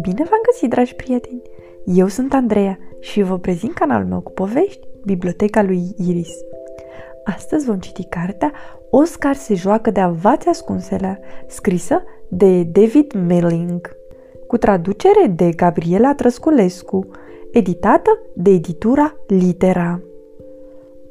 Bine v-am găsit, dragi prieteni! Eu sunt Andreea și vă prezint canalul meu cu povești, Biblioteca lui Iris. Astăzi vom citi cartea Oscar se joacă de avați ascunsele, scrisă de David Melling, cu traducere de Gabriela Trăsculescu, editată de editura Litera.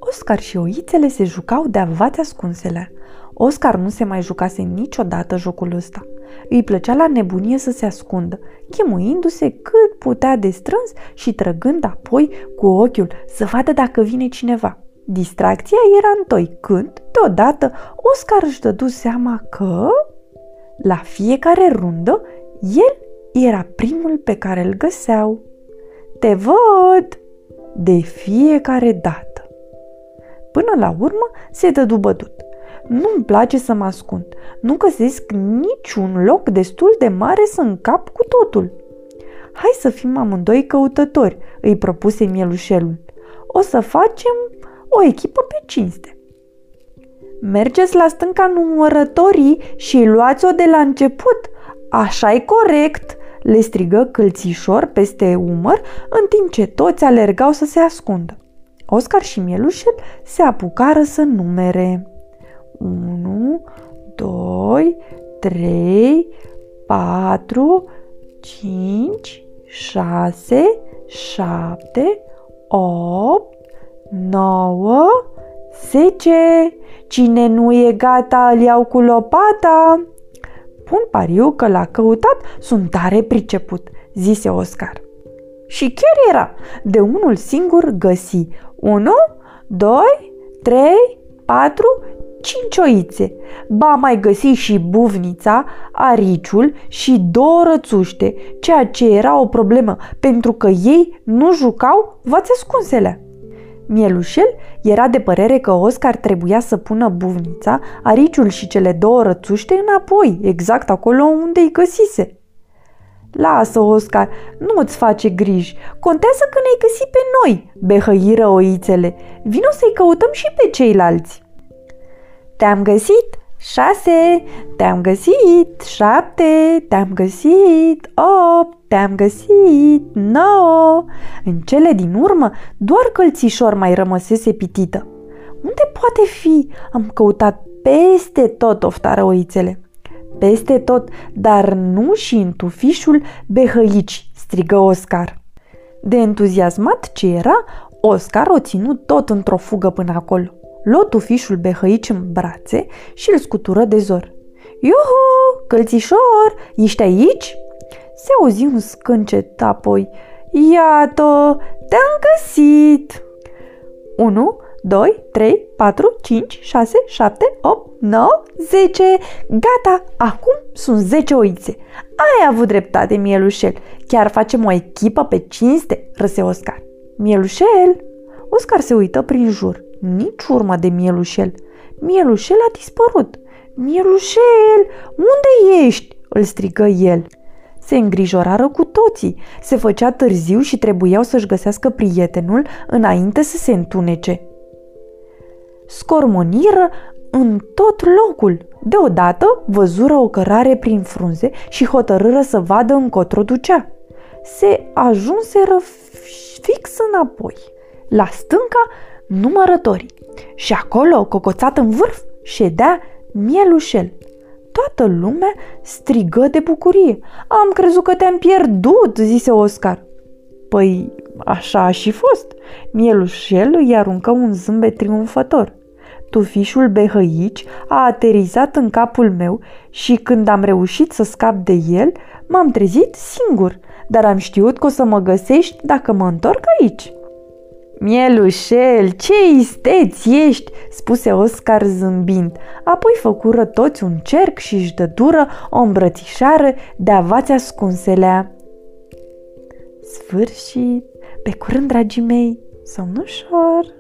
Oscar și oițele se jucau de avați ascunsele. Oscar nu se mai jucase niciodată jocul ăsta. Îi plăcea la nebunie să se ascundă, chemuindu-se cât putea de strâns și trăgând apoi cu ochiul să vadă dacă vine cineva. Distracția era întoi când, deodată, Oscar își dădu seama că, la fiecare rundă, el era primul pe care îl găseau. Te văd! De fiecare dată. Până la urmă se dădu bătut. Nu-mi place să mă ascund. Nu găsesc niciun loc destul de mare să încap cu totul. Hai să fim amândoi căutători, îi propuse mielușelul. O să facem o echipă pe cinste. Mergeți la stânca numărătorii și luați-o de la început. așa e corect, le strigă câlțișor peste umăr, în timp ce toți alergau să se ascundă. Oscar și Mielușel se apucară să numere. 1, 2, 3, 4, 5, 6, 7, 8, 9, 10. Cine nu e gata, îl iau cu lopata. Pun pariu că l-a căutat, sunt tare priceput, zise Oscar. Și chiar era, de unul singur găsi. 1, 2, 3, 4, cinci oițe. Ba mai găsi și buvnița, ariciul și două rățuște, ceea ce era o problemă, pentru că ei nu jucau vați ascunsele. Mielușel era de părere că Oscar trebuia să pună buvnița, ariciul și cele două rățuște înapoi, exact acolo unde îi găsise. Lasă, Oscar, nu-ți face griji. Contează că ne-ai găsit pe noi, behăiră oițele. Vino să-i căutăm și pe ceilalți. Te-am găsit! Șase! Te-am găsit! Șapte! Te-am găsit! Opt! Te-am găsit! Nouă! În cele din urmă, doar călțișor mai rămăsese pitită. Unde poate fi? Am căutat peste tot, oftară oițele. Peste tot, dar nu și în tufișul behăici, strigă Oscar. De entuziasmat ce era, Oscar o ținut tot într-o fugă până acolo luă tufișul behăici în brațe și îl scutură de zor. Iuhu, călțișor, ești aici? Se auzi un scâncet apoi. Iată, te-am găsit! 1, 2, 3, 4, 5, 6, 7, 8, 9, 10. Gata, acum sunt 10 oițe. Ai avut dreptate, Mielușel. Chiar facem o echipă pe cinste, râse Oscar. Mielușel! Oscar se uită prin jur. Nici urmă de mielușel. Mielușel a dispărut. Mielușel, unde ești? îl strigă el. Se îngrijorară cu toții. Se făcea târziu și trebuiau să-și găsească prietenul înainte să se întunece. Scormoniră în tot locul. Deodată văzură o cărare prin frunze și hotărâră să vadă încotro ducea. Se ajunseră fix înapoi. La stânca numărătorii. Și acolo, cocoțat în vârf, ședea mielușel. Toată lumea strigă de bucurie. Am crezut că te-am pierdut, zise Oscar. Păi, așa a și fost. Mielușel îi aruncă un zâmbet triumfător. Tufișul behăici a aterizat în capul meu și când am reușit să scap de el, m-am trezit singur, dar am știut că o să mă găsești dacă mă întorc aici. Mielușel, ce isteți ești!" spuse Oscar zâmbind. Apoi făcură toți un cerc și își dură o îmbrățișare de avați ascunselea. Sfârșit! Pe curând, dragii mei, somn ușor!